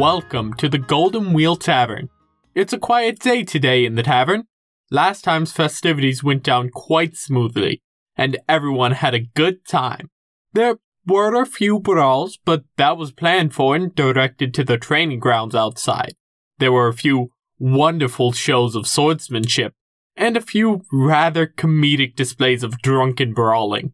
Welcome to the Golden Wheel Tavern. It's a quiet day today in the tavern. Last time's festivities went down quite smoothly, and everyone had a good time. There were a few brawls, but that was planned for and directed to the training grounds outside. There were a few wonderful shows of swordsmanship, and a few rather comedic displays of drunken brawling.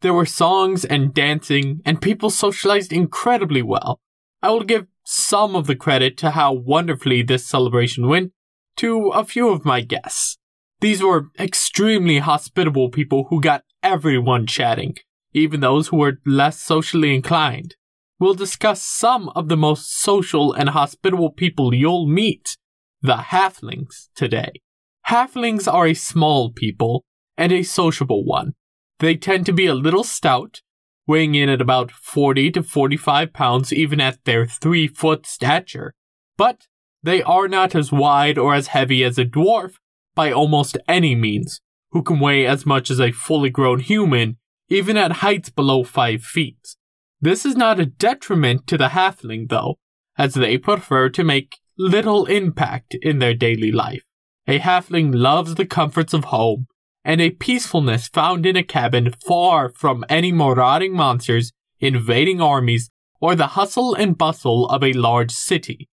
There were songs and dancing, and people socialized incredibly well. I will give some of the credit to how wonderfully this celebration went to a few of my guests. These were extremely hospitable people who got everyone chatting, even those who were less socially inclined. We'll discuss some of the most social and hospitable people you'll meet, the halflings, today. Halflings are a small people and a sociable one. They tend to be a little stout, weighing in at about 40 to 45 pounds even at their 3 foot stature. But they are not as wide or as heavy as a dwarf by almost any means, who can weigh as much as a fully grown human even at heights below 5 feet. This is not a detriment to the halfling though, as they prefer to make little impact in their daily life. A halfling loves the comforts of home and a peacefulness found in a cabin far from any marauding monsters, invading armies, or the hustle and bustle of a large city.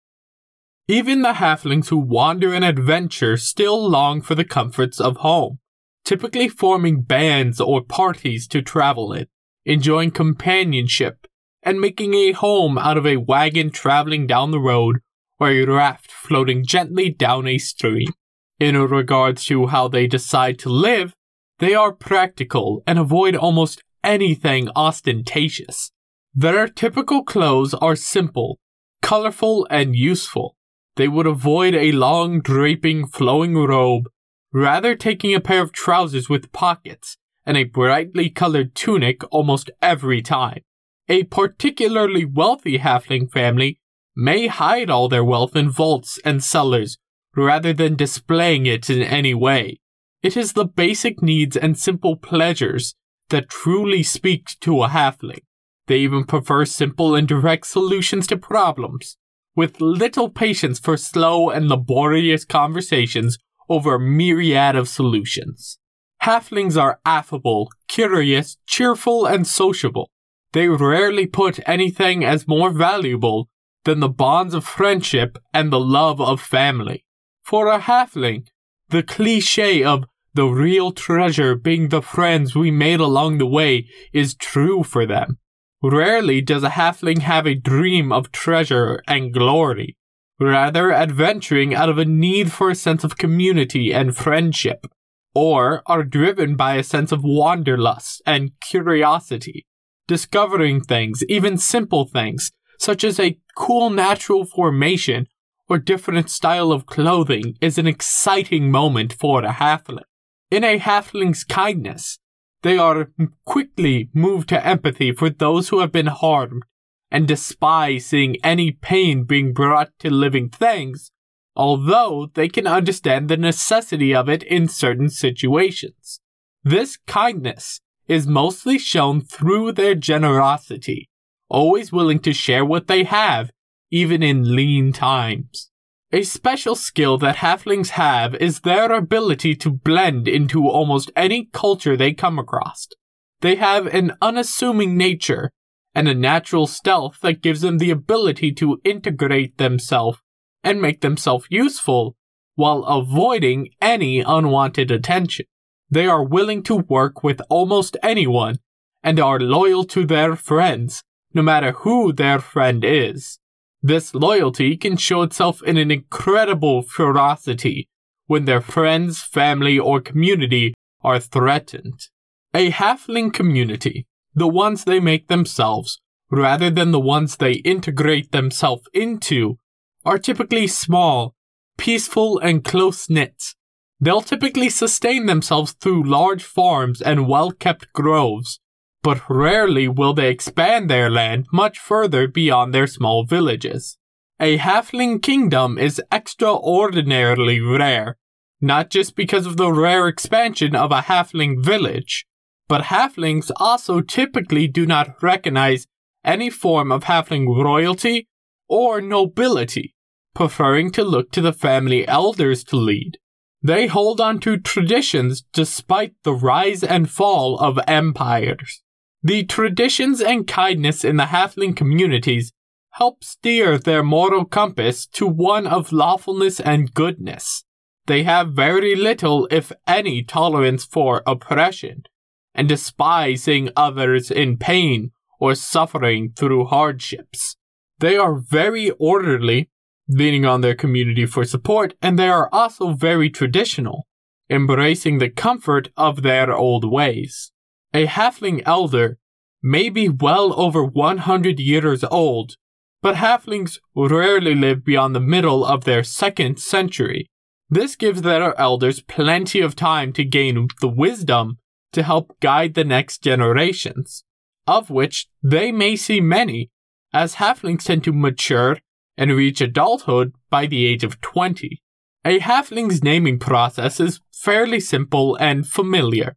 Even the halflings who wander and adventure still long for the comforts of home, typically forming bands or parties to travel in, enjoying companionship, and making a home out of a wagon traveling down the road or a raft floating gently down a stream in regards to how they decide to live, they are practical and avoid almost anything ostentatious. Their typical clothes are simple, colorful, and useful. They would avoid a long, draping, flowing robe, rather taking a pair of trousers with pockets and a brightly colored tunic almost every time. A particularly wealthy halfling family may hide all their wealth in vaults and cellars rather than displaying it in any way. It is the basic needs and simple pleasures that truly speak to a halfling. They even prefer simple and direct solutions to problems, with little patience for slow and laborious conversations over a myriad of solutions. Halflings are affable, curious, cheerful, and sociable. They rarely put anything as more valuable than the bonds of friendship and the love of family. For a halfling, the cliche of the real treasure being the friends we made along the way is true for them. Rarely does a halfling have a dream of treasure and glory, rather adventuring out of a need for a sense of community and friendship, or are driven by a sense of wanderlust and curiosity, discovering things, even simple things, such as a cool natural formation or different style of clothing is an exciting moment for a halfling. In a halfling's kindness, they are quickly moved to empathy for those who have been harmed and despise seeing any pain being brought to living things, although they can understand the necessity of it in certain situations. This kindness is mostly shown through their generosity, always willing to share what they have even in lean times. A special skill that halflings have is their ability to blend into almost any culture they come across. They have an unassuming nature and a natural stealth that gives them the ability to integrate themselves and make themselves useful while avoiding any unwanted attention. They are willing to work with almost anyone and are loyal to their friends, no matter who their friend is. This loyalty can show itself in an incredible ferocity when their friends, family, or community are threatened. A halfling community, the ones they make themselves, rather than the ones they integrate themselves into, are typically small, peaceful, and close knit. They'll typically sustain themselves through large farms and well kept groves, but rarely will they expand their land much further beyond their small villages. A halfling kingdom is extraordinarily rare, not just because of the rare expansion of a halfling village, but halflings also typically do not recognize any form of halfling royalty or nobility, preferring to look to the family elders to lead. They hold on to traditions despite the rise and fall of empires. The traditions and kindness in the halfling communities help steer their moral compass to one of lawfulness and goodness. They have very little, if any, tolerance for oppression and despising others in pain or suffering through hardships. They are very orderly, leaning on their community for support, and they are also very traditional, embracing the comfort of their old ways. A halfling elder may be well over 100 years old, but halflings rarely live beyond the middle of their second century. This gives their elders plenty of time to gain the wisdom to help guide the next generations, of which they may see many, as halflings tend to mature and reach adulthood by the age of 20. A halfling's naming process is fairly simple and familiar.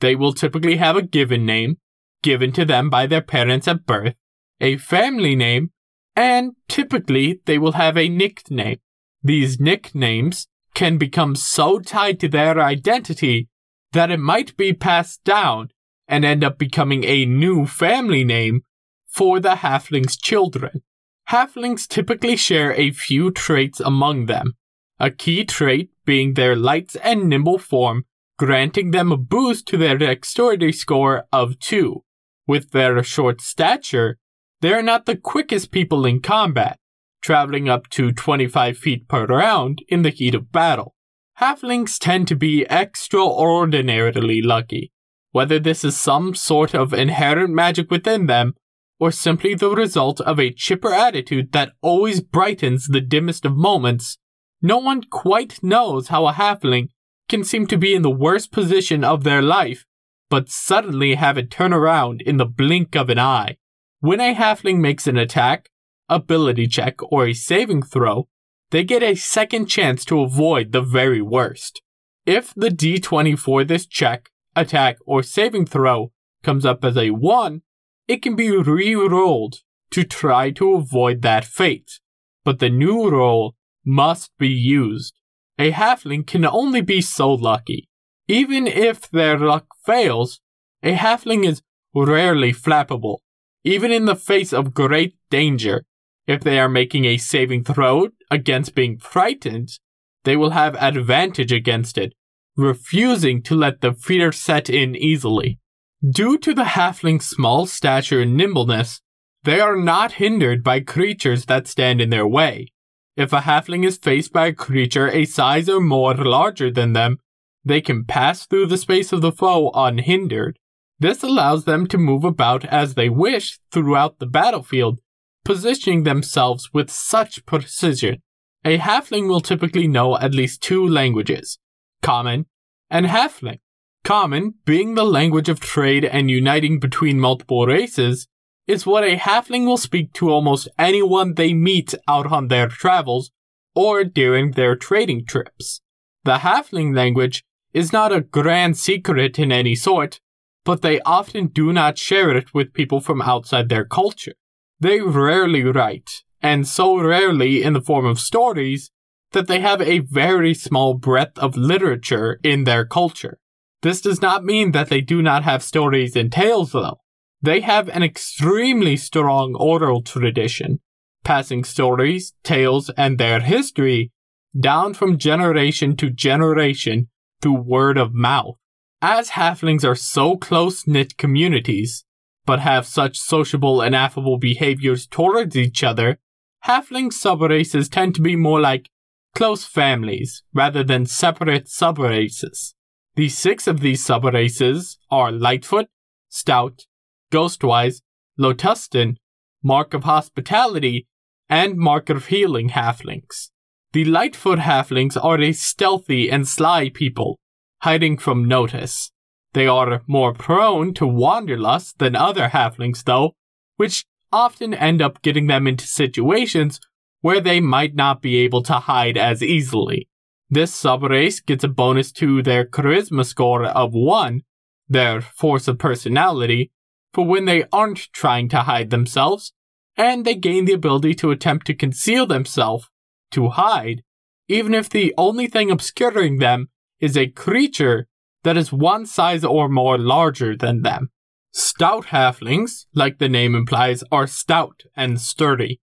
They will typically have a given name, given to them by their parents at birth, a family name, and typically they will have a nickname. These nicknames can become so tied to their identity that it might be passed down and end up becoming a new family name for the halfling's children. Halflings typically share a few traits among them, a key trait being their light and nimble form, granting them a boost to their dexterity score of 2. With their short stature, they are not the quickest people in combat, traveling up to 25 feet per round in the heat of battle. Halflings tend to be extraordinarily lucky, whether this is some sort of inherent magic within them or simply the result of a chipper attitude that always brightens the dimmest of moments. No one quite knows how a halfling can seem to be in the worst position of their life, but suddenly have it turn around in the blink of an eye. When a halfling makes an attack, ability check, or a saving throw, they get a second chance to avoid the very worst. If the d20 for this check, attack, or saving throw comes up as a 1, it can be re rolled to try to avoid that fate. But the new roll must be used. A halfling can only be so lucky. Even if their luck fails, a halfling is rarely flappable, even in the face of great danger. If they are making a saving throw against being frightened, they will have advantage against it, refusing to let the fear set in easily. Due to the halfling's small stature and nimbleness, they are not hindered by creatures that stand in their way. If a halfling is faced by a creature a size or more larger than them, they can pass through the space of the foe unhindered. This allows them to move about as they wish throughout the battlefield positioning themselves with such precision. A halfling will typically know at least two languages Common and Halfling. Common, being the language of trade and uniting between multiple races, is what a halfling will speak to almost anyone they meet out on their travels or during their trading trips. The halfling language is not a grand secret in any sort, but they often do not share it with people from outside their culture. They rarely write, and so rarely in the form of stories, that they have a very small breadth of literature in their culture. This does not mean that they do not have stories and tales, though. They have an extremely strong oral tradition, passing stories, tales, and their history down from generation to generation through word of mouth. As halflings are so close knit communities, but have such sociable and affable behaviors towards each other, halfling subraces tend to be more like close families rather than separate subraces. The six of these subraces are Lightfoot, Stout, Ghostwise, Lotusden, Mark of Hospitality, and Mark of Healing halflings. The Lightfoot halflings are a stealthy and sly people, hiding from notice. They are more prone to wanderlust than other halflings, though, which often end up getting them into situations where they might not be able to hide as easily. This subrace gets a bonus to their charisma score of 1, their force of personality, for when they aren't trying to hide themselves, and they gain the ability to attempt to conceal themselves, to hide, even if the only thing obscuring them is a creature that is one size or more larger than them. Stout halflings, like the name implies, are stout and sturdy.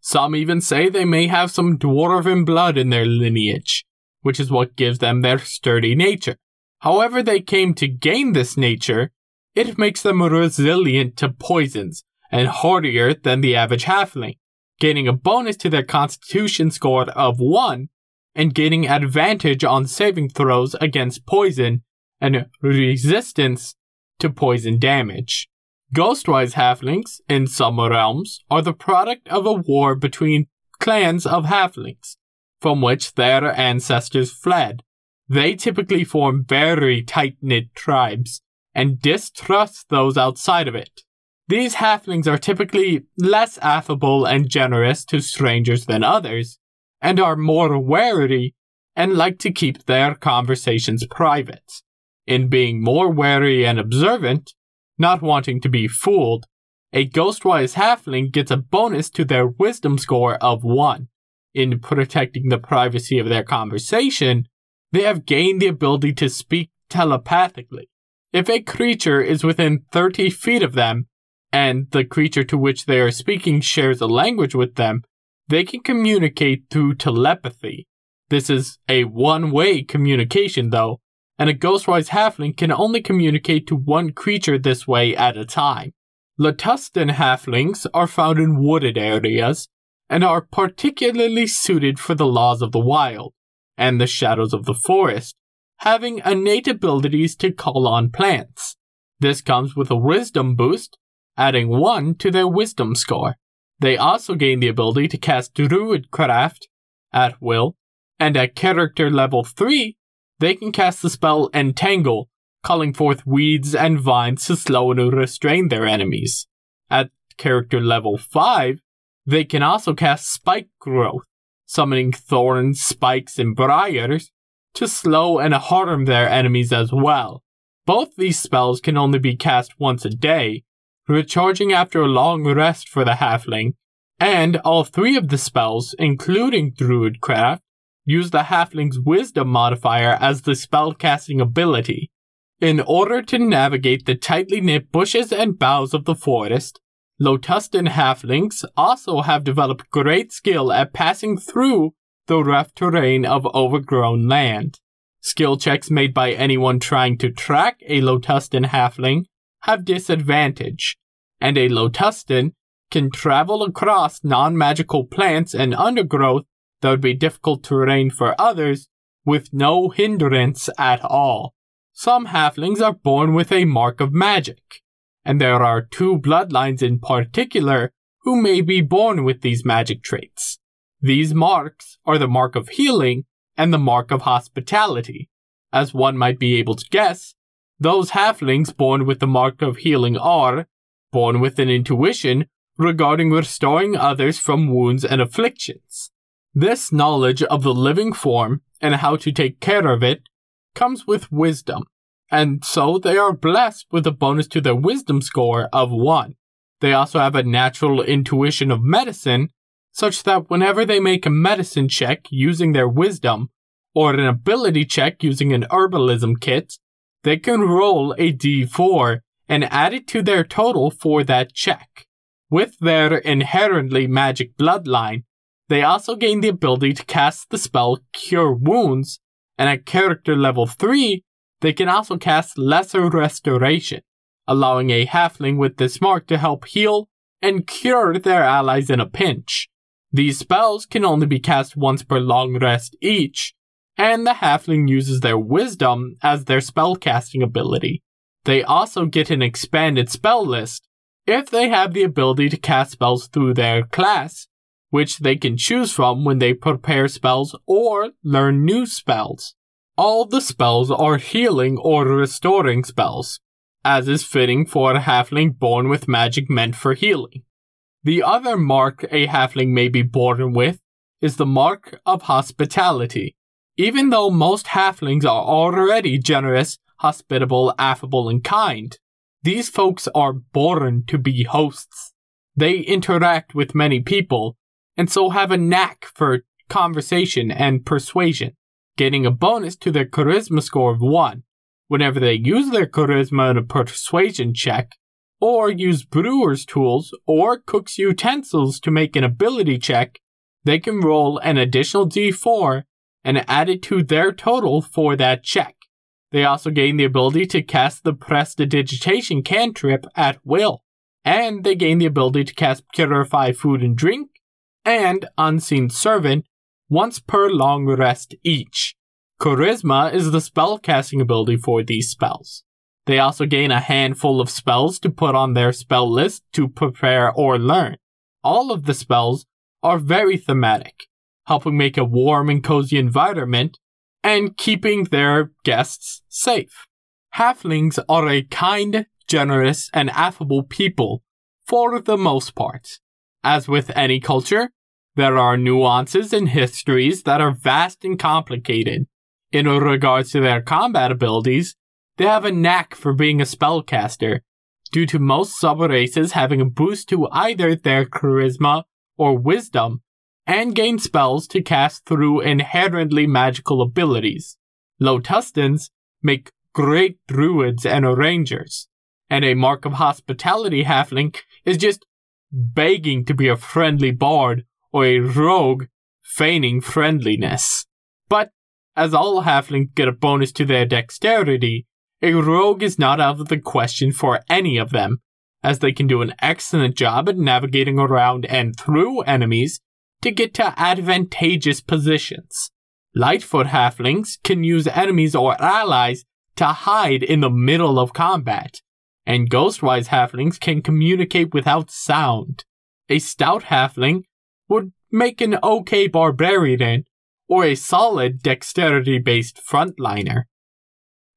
Some even say they may have some dwarven blood in their lineage, which is what gives them their sturdy nature. However, they came to gain this nature, it makes them resilient to poisons and hardier than the average halfling, gaining a bonus to their constitution score of 1 and gaining advantage on saving throws against poison and resistance to poison damage. Ghostwise halflings, in some realms, are the product of a war between clans of halflings, from which their ancestors fled. They typically form very tight knit tribes and distrust those outside of it. These halflings are typically less affable and generous to strangers than others, and are more wary and like to keep their conversations private. In being more wary and observant, not wanting to be fooled, a ghostwise halfling gets a bonus to their wisdom score of 1. In protecting the privacy of their conversation, they have gained the ability to speak telepathically. If a creature is within 30 feet of them, and the creature to which they are speaking shares a language with them, they can communicate through telepathy. This is a one way communication, though, and a Ghostwise Halfling can only communicate to one creature this way at a time. Lotusden Halflings are found in wooded areas and are particularly suited for the laws of the wild and the shadows of the forest, having innate abilities to call on plants. This comes with a wisdom boost, adding 1 to their wisdom score. They also gain the ability to cast Druidcraft at will, and at character level 3, they can cast the spell Entangle, calling forth weeds and vines to slow and restrain their enemies. At character level 5, they can also cast Spike Growth, summoning thorns, spikes, and briars to slow and harm their enemies as well. Both these spells can only be cast once a day, recharging after a long rest for the halfling, and all three of the spells, including Druidcraft, use the halfling's wisdom modifier as the spellcasting ability. In order to navigate the tightly knit bushes and boughs of the forest, Lotusden halflings also have developed great skill at passing through the rough terrain of overgrown land. Skill checks made by anyone trying to track a Lotusden halfling have disadvantage, and a Lotusden can travel across non magical plants and undergrowth that would be difficult terrain for others with no hindrance at all. Some halflings are born with a mark of magic, and there are two bloodlines in particular who may be born with these magic traits. These marks are the mark of healing and the mark of hospitality. As one might be able to guess, those halflings born with the mark of healing are born with an intuition regarding restoring others from wounds and afflictions. This knowledge of the living form and how to take care of it comes with wisdom, and so they are blessed with a bonus to their wisdom score of 1. They also have a natural intuition of medicine such that whenever they make a medicine check using their wisdom, or an ability check using an herbalism kit, they can roll a d4 and add it to their total for that check. With their inherently magic bloodline, they also gain the ability to cast the spell Cure Wounds, and at character level 3, they can also cast Lesser Restoration, allowing a halfling with this mark to help heal and cure their allies in a pinch. These spells can only be cast once per long rest each, and the halfling uses their wisdom as their spellcasting ability. They also get an expanded spell list if they have the ability to cast spells through their class, which they can choose from when they prepare spells or learn new spells. All the spells are healing or restoring spells, as is fitting for a halfling born with magic meant for healing. The other mark a halfling may be born with is the mark of hospitality. Even though most halflings are already generous, hospitable, affable, and kind, These folks are born to be hosts. They interact with many people and so have a knack for conversation and persuasion, getting a bonus to their charisma score of 1 whenever they use their charisma in a persuasion check, or use brewer's tools or cook's utensils to make an ability check, they can roll an additional d4 and add it to their total for that check. They also gain the ability to cast the Prestidigitation cantrip at will, and they gain the ability to cast Purify Food and Drink and Unseen Servant once per long rest each. Charisma is the spellcasting ability for these spells. They also gain a handful of spells to put on their spell list to prepare or learn. All of the spells are very thematic, helping make a warm and cozy environment and keeping their guests safe. Halflings are a kind, generous, and affable people for the most part. As with any culture, there are nuances and histories that are vast and complicated. In regards to their combat abilities, they have a knack for being a spellcaster, due to most sub races having a boost to either their charisma or wisdom and gain spells to cast through inherently magical abilities. Lotusdens make great druids and rangers, and a mark of hospitality halfling is just begging to be a friendly bard or a rogue feigning friendliness. But as all halflings get a bonus to their dexterity, a rogue is not out of the question for any of them, as they can do an excellent job at navigating around and through enemies to get to advantageous positions. Lightfoot halflings can use enemies or allies to hide in the middle of combat, and ghostwise halflings can communicate without sound. A stout halfling would make an okay barbarian or a solid dexterity based frontliner.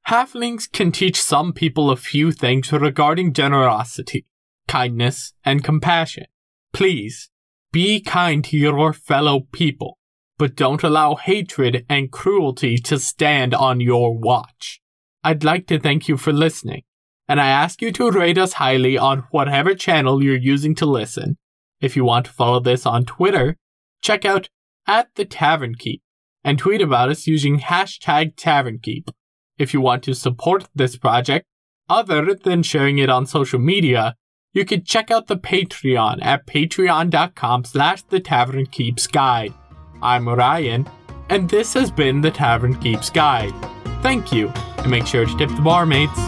Halflings can teach some people a few things regarding generosity, kindness, and compassion. Please, be kind to your fellow people, but don't allow hatred and cruelty to stand on your watch. I'd like to thank you for listening, and I ask you to rate us highly on whatever channel you're using to listen. If you want to follow this on Twitter, check out at the Tavern Keep and tweet about us using hashtag Tavern Keep. If you want to support this project, other than sharing it on social media, you can check out the Patreon at patreon.com slash the Tavern Keeps Guide. I'm Ryan, and this has been the Tavern Keeps Guide. Thank you, and make sure to tip the barmaids.